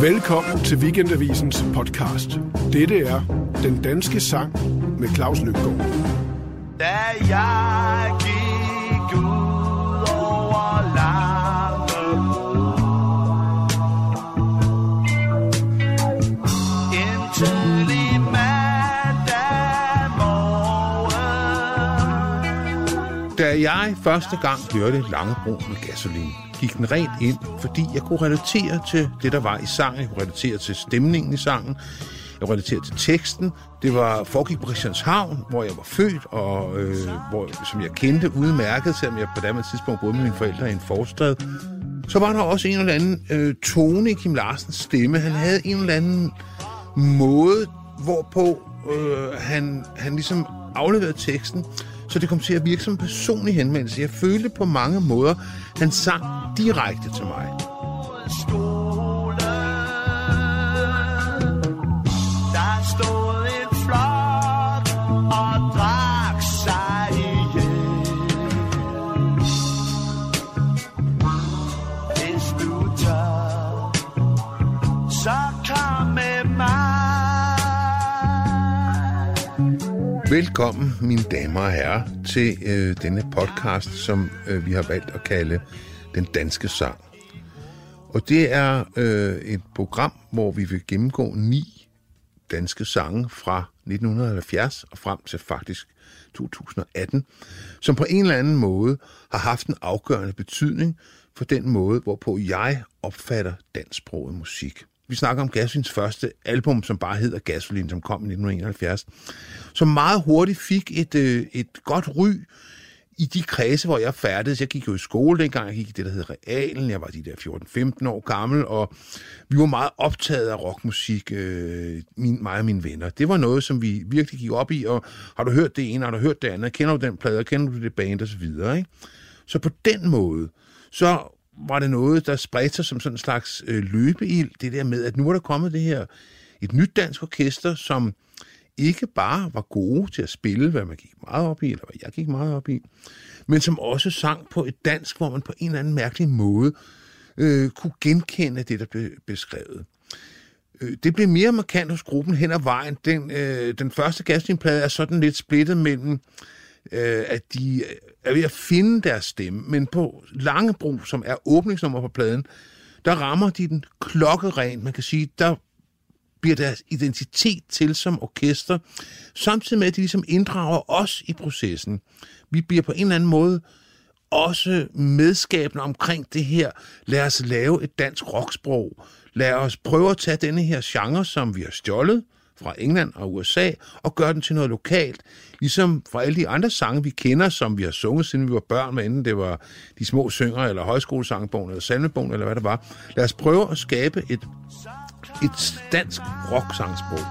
Velkommen til Weekendavisens podcast. Dette er Den Danske Sang med Claus Løbgaard. Da jeg jeg første gang hørte Langebro med gasolin, gik den rent ind, fordi jeg kunne relatere til det, der var i sangen. Jeg kunne relatere til stemningen i sangen. Jeg kunne relatere til teksten. Det var foregik på Christianshavn, hvor jeg var født, og øh, hvor, som jeg kendte udmærket, selvom jeg på det tidspunkt boede med mine forældre i en forstad. Så var der også en eller anden øh, tone i Kim Larsens stemme. Han havde en eller anden måde, hvorpå øh, han, han ligesom afleverede teksten, så det kom til at virke som en personlig henvendelse. Jeg følte på mange måder, han sang direkte til mig. Stor Velkommen, mine damer og herrer, til øh, denne podcast, som øh, vi har valgt at kalde Den Danske Sang. Og det er øh, et program, hvor vi vil gennemgå ni danske sange fra 1970 og frem til faktisk 2018, som på en eller anden måde har haft en afgørende betydning for den måde, hvorpå jeg opfatter dansksproget musik. Vi snakker om Gasolins første album, som bare hedder Gasolin, som kom i 1971, som meget hurtigt fik et, øh, et godt ry i de kredse, hvor jeg færdedes. Jeg gik jo i skole dengang, jeg gik i det, der hed Realen. Jeg var de der 14-15 år gammel, og vi var meget optaget af rockmusik, øh, min, mig og mine venner. Det var noget, som vi virkelig gik op i, og har du hørt det ene, har du hørt det andet, kender du den plade, kender du det band, og så videre. Ikke? Så på den måde, så var det noget, der spredte sig som sådan en slags øh, løbeild, det der med, at nu er der kommet det her, et nyt dansk orkester, som ikke bare var gode til at spille, hvad man gik meget op i, eller hvad jeg gik meget op i, men som også sang på et dansk, hvor man på en eller anden mærkelig måde øh, kunne genkende det, der blev beskrevet. Øh, det blev mere markant hos gruppen hen ad vejen. Den, øh, den første gaslinplade er sådan lidt splittet mellem, øh, øh, at de er ved at finde deres stemme, men på Langebro, som er åbningsnummer på pladen, der rammer de den klokkerent. Man kan sige, der bliver deres identitet til som orkester, samtidig med, at de ligesom inddrager os i processen. Vi bliver på en eller anden måde også medskabende omkring det her. Lad os lave et dansk rocksprog. Lad os prøve at tage denne her genre, som vi har stjålet fra England og USA, og gøre den til noget lokalt. Ligesom fra alle de andre sange, vi kender, som vi har sunget, siden vi var børn, hvad enten det var de små synger, eller højskolesangbogen, eller salmebogen, eller hvad det var. Lad os prøve at skabe et, et dansk rocksangsprog.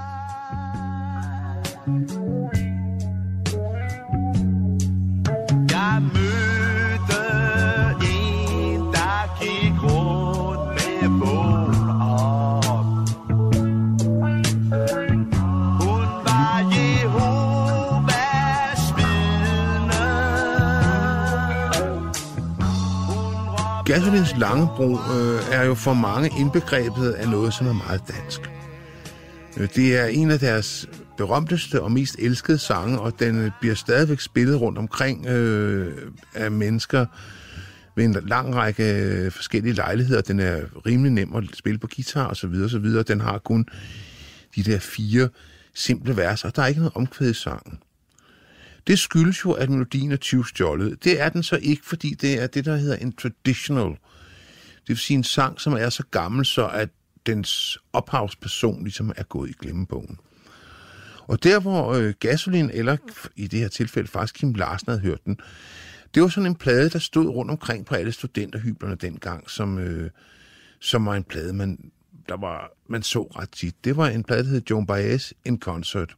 Jeg mødte råbte Langebro øh, er jo for mange indbegrebet af noget, som er meget dansk. Øh, det er en af deres berømteste og mest elskede sange, og den øh, bliver stadigvæk spillet rundt omkring øh, af mennesker ved en lang række øh, forskellige lejligheder. Den er rimelig nem at spille på guitar og så videre, og så videre. Den har kun de der fire simple vers, og der er ikke noget omkvæd i sangen. Det skyldes jo, at melodien er tyvstjålet. Det er den så ikke, fordi det er det, der hedder en traditional. Det vil sige en sang, som er så gammel, så at dens ophavsperson ligesom er gået i glemmebogen. Og der, hvor øh, Gasolin, eller i det her tilfælde faktisk Kim Larsen havde hørt den, det var sådan en plade, der stod rundt omkring på alle studenterhyblerne dengang, som, øh, som var en plade, man, der var, man så ret tit. Det var en plade, der hed Joan Baez in Concert.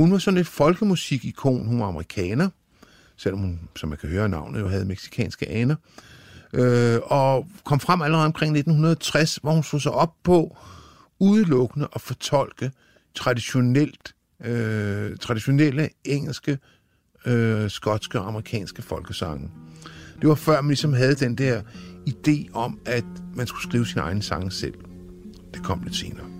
Hun var sådan et folkemusikikon. Hun var amerikaner, selvom hun, som man kan høre navnet, jo havde meksikanske aner. Øh, og kom frem allerede omkring 1960, hvor hun slog sig op på udelukkende at fortolke traditionelt, øh, traditionelle engelske, øh, skotske og amerikanske folkesange. Det var før man ligesom havde den der idé om, at man skulle skrive sin egen sang selv. Det kom lidt senere.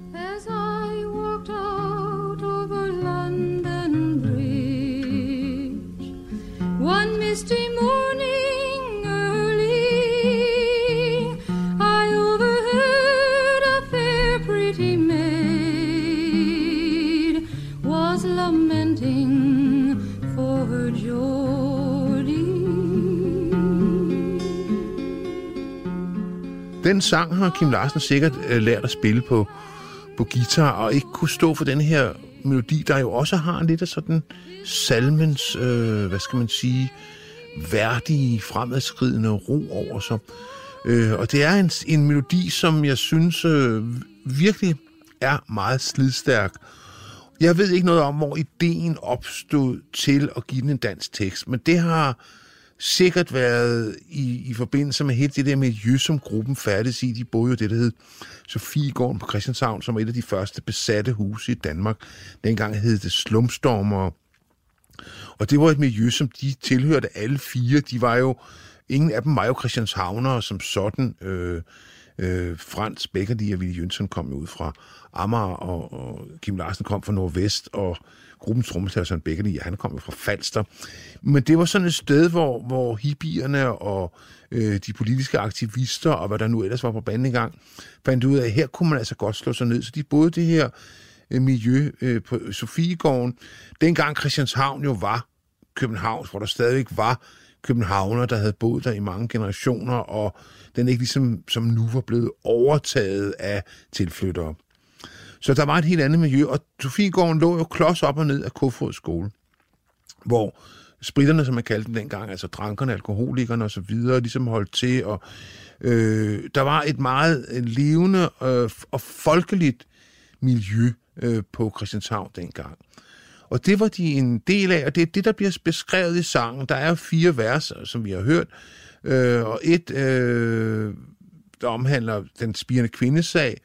Den sang har Kim Larsen sikkert øh, lært at spille på, på guitar, og ikke kunne stå for den her melodi, der jo også har lidt af sådan salmens, øh, hvad skal man sige, værdige, fremadskridende ro over sig. Øh, og det er en, en melodi, som jeg synes øh, virkelig er meget slidstærk. Jeg ved ikke noget om, hvor ideen opstod til at give den en dansk tekst, men det har sikkert været i, i forbindelse med hele det der miljø, som gruppen færdes i. De boede jo det, der hed Sofiegården på Christianshavn, som var et af de første besatte huse i Danmark. Dengang hed det Slumstormer. Og det var et miljø, som de tilhørte alle fire. De var jo, ingen af dem var jo Christianshavnere som sådan. Øh, øh, Frans Beckerli og Ville Jønsson kom jo ud fra Amager, og, og Kim Larsen kom fra Nordvest, og gruppens trommeslager Søren Beckerli, han kom jo fra Falster. Men det var sådan et sted, hvor, hvor hippierne og øh, de politiske aktivister, og hvad der nu ellers var på banen engang, fandt ud af, at her kunne man altså godt slå sig ned. Så de boede det her øh, miljø øh, på Sofiegården. Dengang Christianshavn jo var København, hvor der stadigvæk var københavner, der havde boet der i mange generationer, og den ikke ligesom som nu var blevet overtaget af tilflyttere. Så der var et helt andet miljø, og Sofiegården lå jo klods op og ned af Kofod skole, hvor spritterne, som man kaldte dem dengang, altså drankerne, alkoholikerne osv., ligesom holdt til, og øh, der var et meget øh, levende øh, og folkeligt miljø øh, på Christianshavn dengang. Og det var de en del af, og det er det, der bliver beskrevet i sangen. Der er fire vers, som vi har hørt, øh, og et, øh, der omhandler den spirende kvindesag,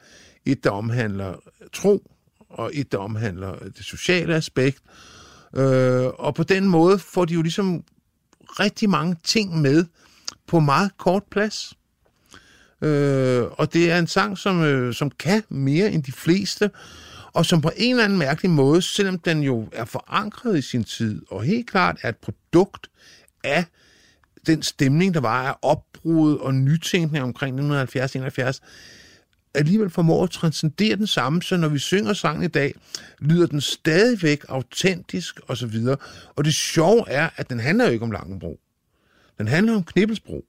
et, der omhandler tro, og et, der omhandler det sociale aspekt. Øh, og på den måde får de jo ligesom rigtig mange ting med på meget kort plads. Øh, og det er en sang, som, øh, som kan mere end de fleste, og som på en eller anden mærkelig måde, selvom den jo er forankret i sin tid, og helt klart er et produkt af den stemning, der var af opbrud og nytænkning omkring 1970-71, alligevel formår at transcendere den samme, så når vi synger sangen i dag, lyder den stadigvæk autentisk osv. Og, så videre. og det sjove er, at den handler jo ikke om Langebro. Den handler om Knibbelsbro,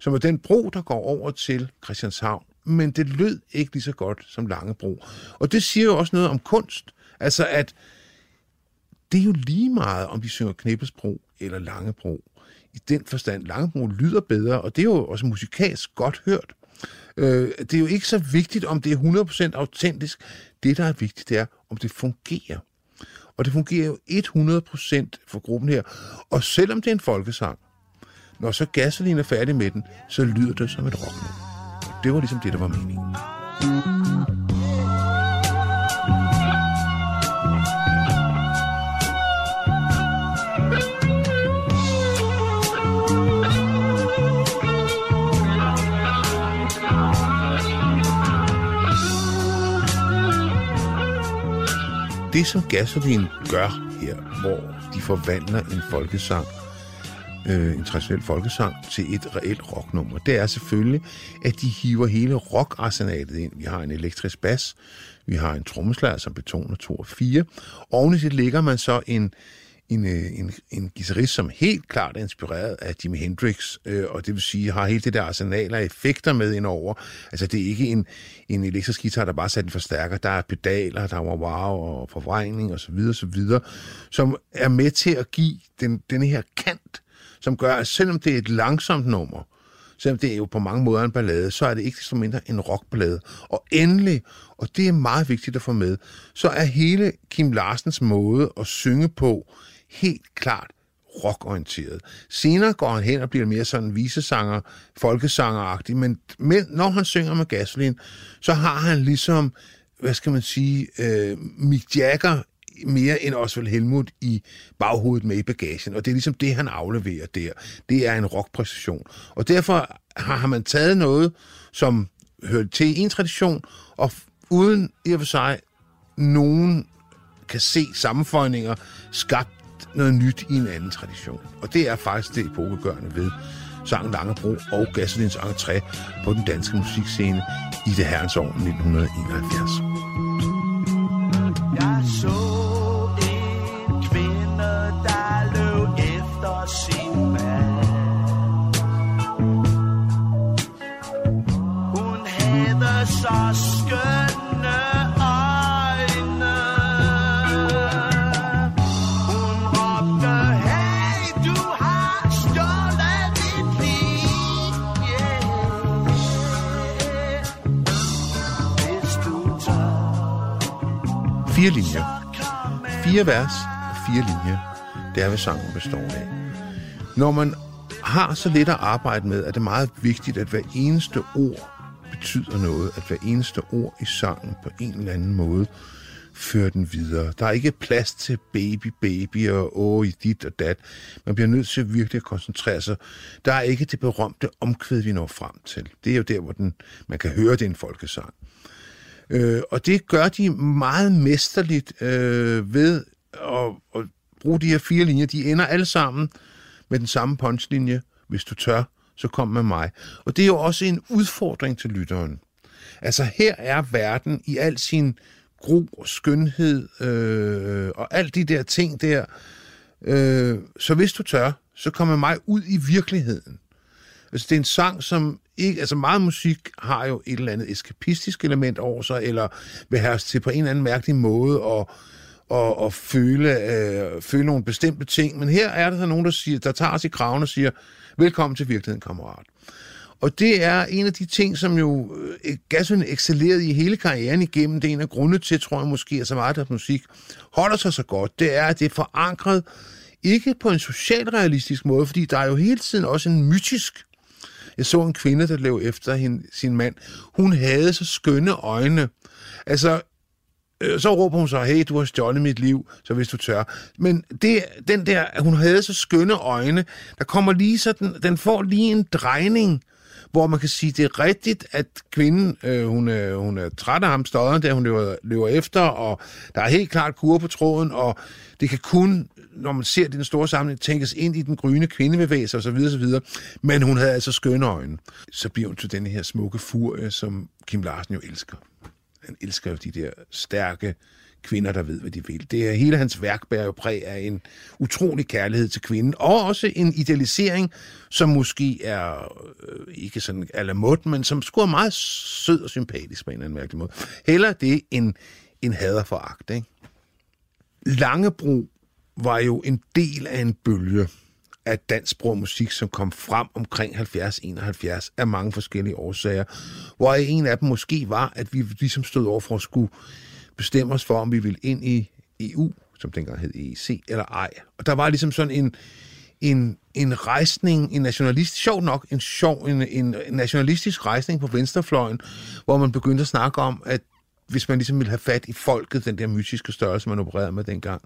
som er den bro, der går over til Christianshavn. Men det lød ikke lige så godt som Langebro. Og det siger jo også noget om kunst. Altså at det er jo lige meget, om vi synger Knibbelsbro eller Langebro. I den forstand, Langebro lyder bedre, og det er jo også musikalsk godt hørt. Øh, det er jo ikke så vigtigt, om det er 100% autentisk. Det, der er vigtigt, det er, om det fungerer. Og det fungerer jo 100% for gruppen her. Og selvom det er en folkesang, når så Gasoline er færdig med den, så lyder det som et rocknummer. Det var ligesom det, der var meningen. Det, som Gasolin gør her, hvor de forvandler en folkesang, øh, en traditionel folkesang, til et reelt rocknummer, det er selvfølgelig, at de hiver hele rockarsenalet ind. Vi har en elektrisk bas, vi har en trommeslager, som betoner 2 og 4. Oven i det ligger man så en, en, øh, Øh, en, en guitarist, som helt klart er inspireret af Jimi Hendrix, øh, og det vil sige, har helt det der arsenal af effekter med indover. Altså, det er ikke en, en elektrisk guitar, der bare sætter en forstærker. Der er pedaler, der er wow og forvrængning og så videre, så videre, som er med til at give den, denne her kant, som gør, at selvom det er et langsomt nummer, selvom det er jo på mange måder en ballade, så er det ikke så mindre en rockballade. Og endelig, og det er meget vigtigt at få med, så er hele Kim Larsens måde at synge på helt klart rockorienteret. Senere går han hen og bliver mere sådan visesanger, folkesangeragtig, men, men når han synger med Gasolin, så har han ligesom, hvad skal man sige, øh, Mick Jagger mere end Osvald Helmut i baghovedet med i bagagen, og det er ligesom det, han afleverer der. Det er en rockpræcision. Og derfor har man taget noget, som hørte til en tradition, og uden i og for sig nogen kan se sammenføjninger, skabt noget nyt i en anden tradition. Og det er faktisk det epokegørende ved sangen Langebro og Gasolins entré på den danske musikscene i det herrens år 1971. Fire linjer. Fire vers og fire linjer. Det er, hvad sangen består af. Når man har så lidt at arbejde med, er det meget vigtigt, at hver eneste ord betyder noget. At hver eneste ord i sangen på en eller anden måde fører den videre. Der er ikke plads til baby, baby og åh i dit og dat. Man bliver nødt til virkelig at koncentrere sig. Der er ikke det berømte omkvæd, vi når frem til. Det er jo der, hvor den, man kan høre, det er en folkesang. Øh, og det gør de meget mesterligt øh, ved at, at bruge de her fire linjer. De ender alle sammen med den samme punchlinje. Hvis du tør, så kom med mig. Og det er jo også en udfordring til lytteren. Altså her er verden i al sin gro og skønhed øh, og alt de der ting der. Øh, så hvis du tør, så kom med mig ud i virkeligheden. Altså, det er en sang, som ikke... Altså, meget musik har jo et eller andet eskapistisk element over sig, eller vil have os til på en eller anden mærkelig måde at, at, at føle, øh, føle nogle bestemte ting. Men her er der så nogen, der, siger, der tager os i kraven og siger, velkommen til virkeligheden, kammerat. Og det er en af de ting, som jo øh, Gasson excellerede i hele karrieren igennem. Det er en af grundene til, tror jeg måske, at så meget af musik holder sig så godt. Det er, at det er forankret ikke på en socialrealistisk måde, fordi der er jo hele tiden også en mytisk jeg så en kvinde, der løb efter hende, sin mand. Hun havde så skønne øjne. Altså, øh, så råber hun så, hey, du har stjålet mit liv, så hvis du tør. Men det, den der, hun havde så skønne øjne, der kommer lige sådan, den får lige en drejning, hvor man kan sige, det er rigtigt, at kvinden, øh, hun, er, hun er træt af ham, støder, der, hun løber, løber efter, og der er helt klart kur på tråden, og det kan kun, når man ser den store samling, tænkes ind i den gryne kvindebevægelse osv. osv. Men hun havde altså skønne øjne. Så bliver hun til den her smukke furie, som Kim Larsen jo elsker. Han elsker jo de der stærke kvinder, der ved, hvad de vil. Det er hele hans værk bærer jo præg af en utrolig kærlighed til kvinden, og også en idealisering, som måske er øh, ikke sådan a la mode, men som skulle er meget sød og sympatisk på en eller anden mærkelig måde. Heller det en, en hader for agt, ikke? Langebro var jo en del af en bølge af dansksprog musik, som kom frem omkring 70-71 af mange forskellige årsager, hvor en af dem måske var, at vi ligesom stod over for at skulle bestemme os for, om vi ville ind i EU, som dengang hed EEC, eller ej. Og der var ligesom sådan en, en, en rejsning, en nationalist, sjov nok, en sjov, en, en nationalistisk rejsning på venstrefløjen, hvor man begyndte at snakke om, at hvis man ligesom ville have fat i folket, den der mytiske størrelse, man opererede med dengang,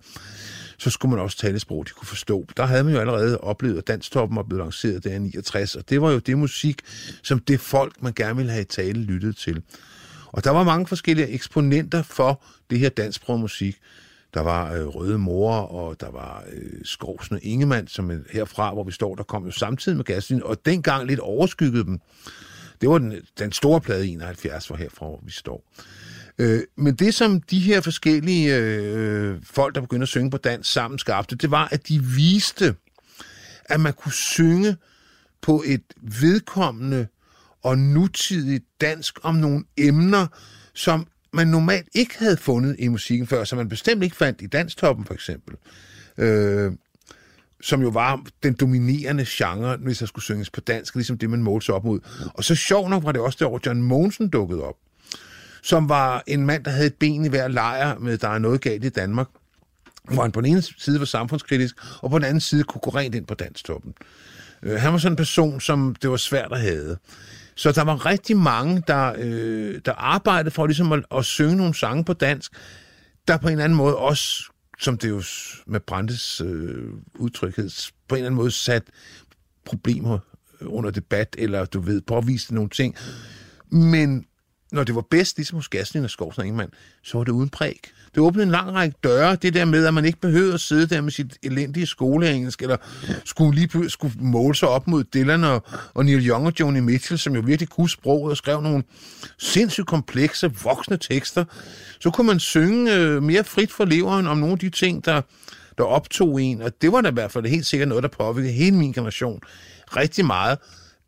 så skulle man også tale sprog, de kunne forstå. Der havde man jo allerede oplevet, at Danstoppen var blevet lanceret der i 69, og det var jo det musik, som det folk, man gerne ville have i tale, lyttet til. Og der var mange forskellige eksponenter for det her dansksprog musik. Der var øh, Røde Mor, og der var øh, Skovsen og Ingemann, som er herfra, hvor vi står, der kom jo samtidig med Gasolin, og dengang lidt overskyggede dem. Det var den, den store plade i 71, hvor herfra, hvor vi står. Øh, men det, som de her forskellige øh, folk, der begyndte at synge på dans sammen skabte, det var, at de viste, at man kunne synge på et vedkommende og nutidigt dansk om nogle emner, som man normalt ikke havde fundet i musikken før, som man bestemt ikke fandt i danstoppen for eksempel. Øh, som jo var den dominerende genre, hvis der skulle synges på dansk, ligesom det, man målte sig op mod. Og så sjov nok var det også der, hvor John Monsen dukkede op, som var en mand, der havde et ben i hver lejr med, der er noget galt i Danmark, hvor han på den ene side var samfundskritisk, og på den anden side kunne gå rent ind på danstoppen. Øh, han var sådan en person, som det var svært at have. Så der var rigtig mange, der, øh, der arbejdede for ligesom at, at synge nogle sange på dansk, der på en eller anden måde også, som det jo med Brandes øh, udtrykhed, på en eller anden måde sat problemer øh, under debat, eller du ved, påviste nogle ting, Men når det var bedst, ligesom hos Gaslin og Skovsen og Ingemann, så var det uden præg. Det åbnede en lang række døre, det der med, at man ikke behøvede at sidde der med sit elendige skoleengelsk, eller skulle lige skulle måle sig op mod Dylan og, og Neil Young og Joni Mitchell, som jo virkelig kunne sproget og skrev nogle sindssygt komplekse, voksne tekster. Så kunne man synge øh, mere frit for leveren om nogle af de ting, der, der optog en, og det var da i hvert fald helt sikkert noget, der påvirkede hele min generation rigtig meget,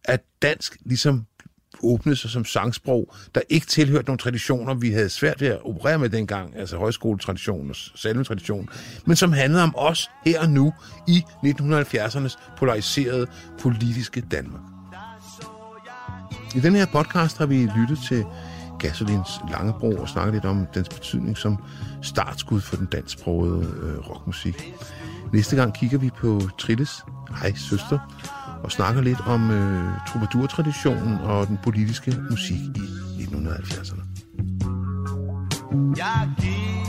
at dansk ligesom åbnede sig som sangsprog, der ikke tilhørte nogle traditioner, vi havde svært ved at operere med dengang, altså højskoletradition og salmetradition, men som handlede om os her og nu i 1970'ernes polariserede politiske Danmark. I den her podcast har vi lyttet til Gasolins Langebro og snakket lidt om dens betydning som startskud for den dansksprogede øh, rockmusik. Næste gang kigger vi på Trilles Hej Søster, og snakker lidt om øh, troubadour-traditionen og den politiske musik i 1970'erne. Jeg giver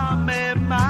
kom med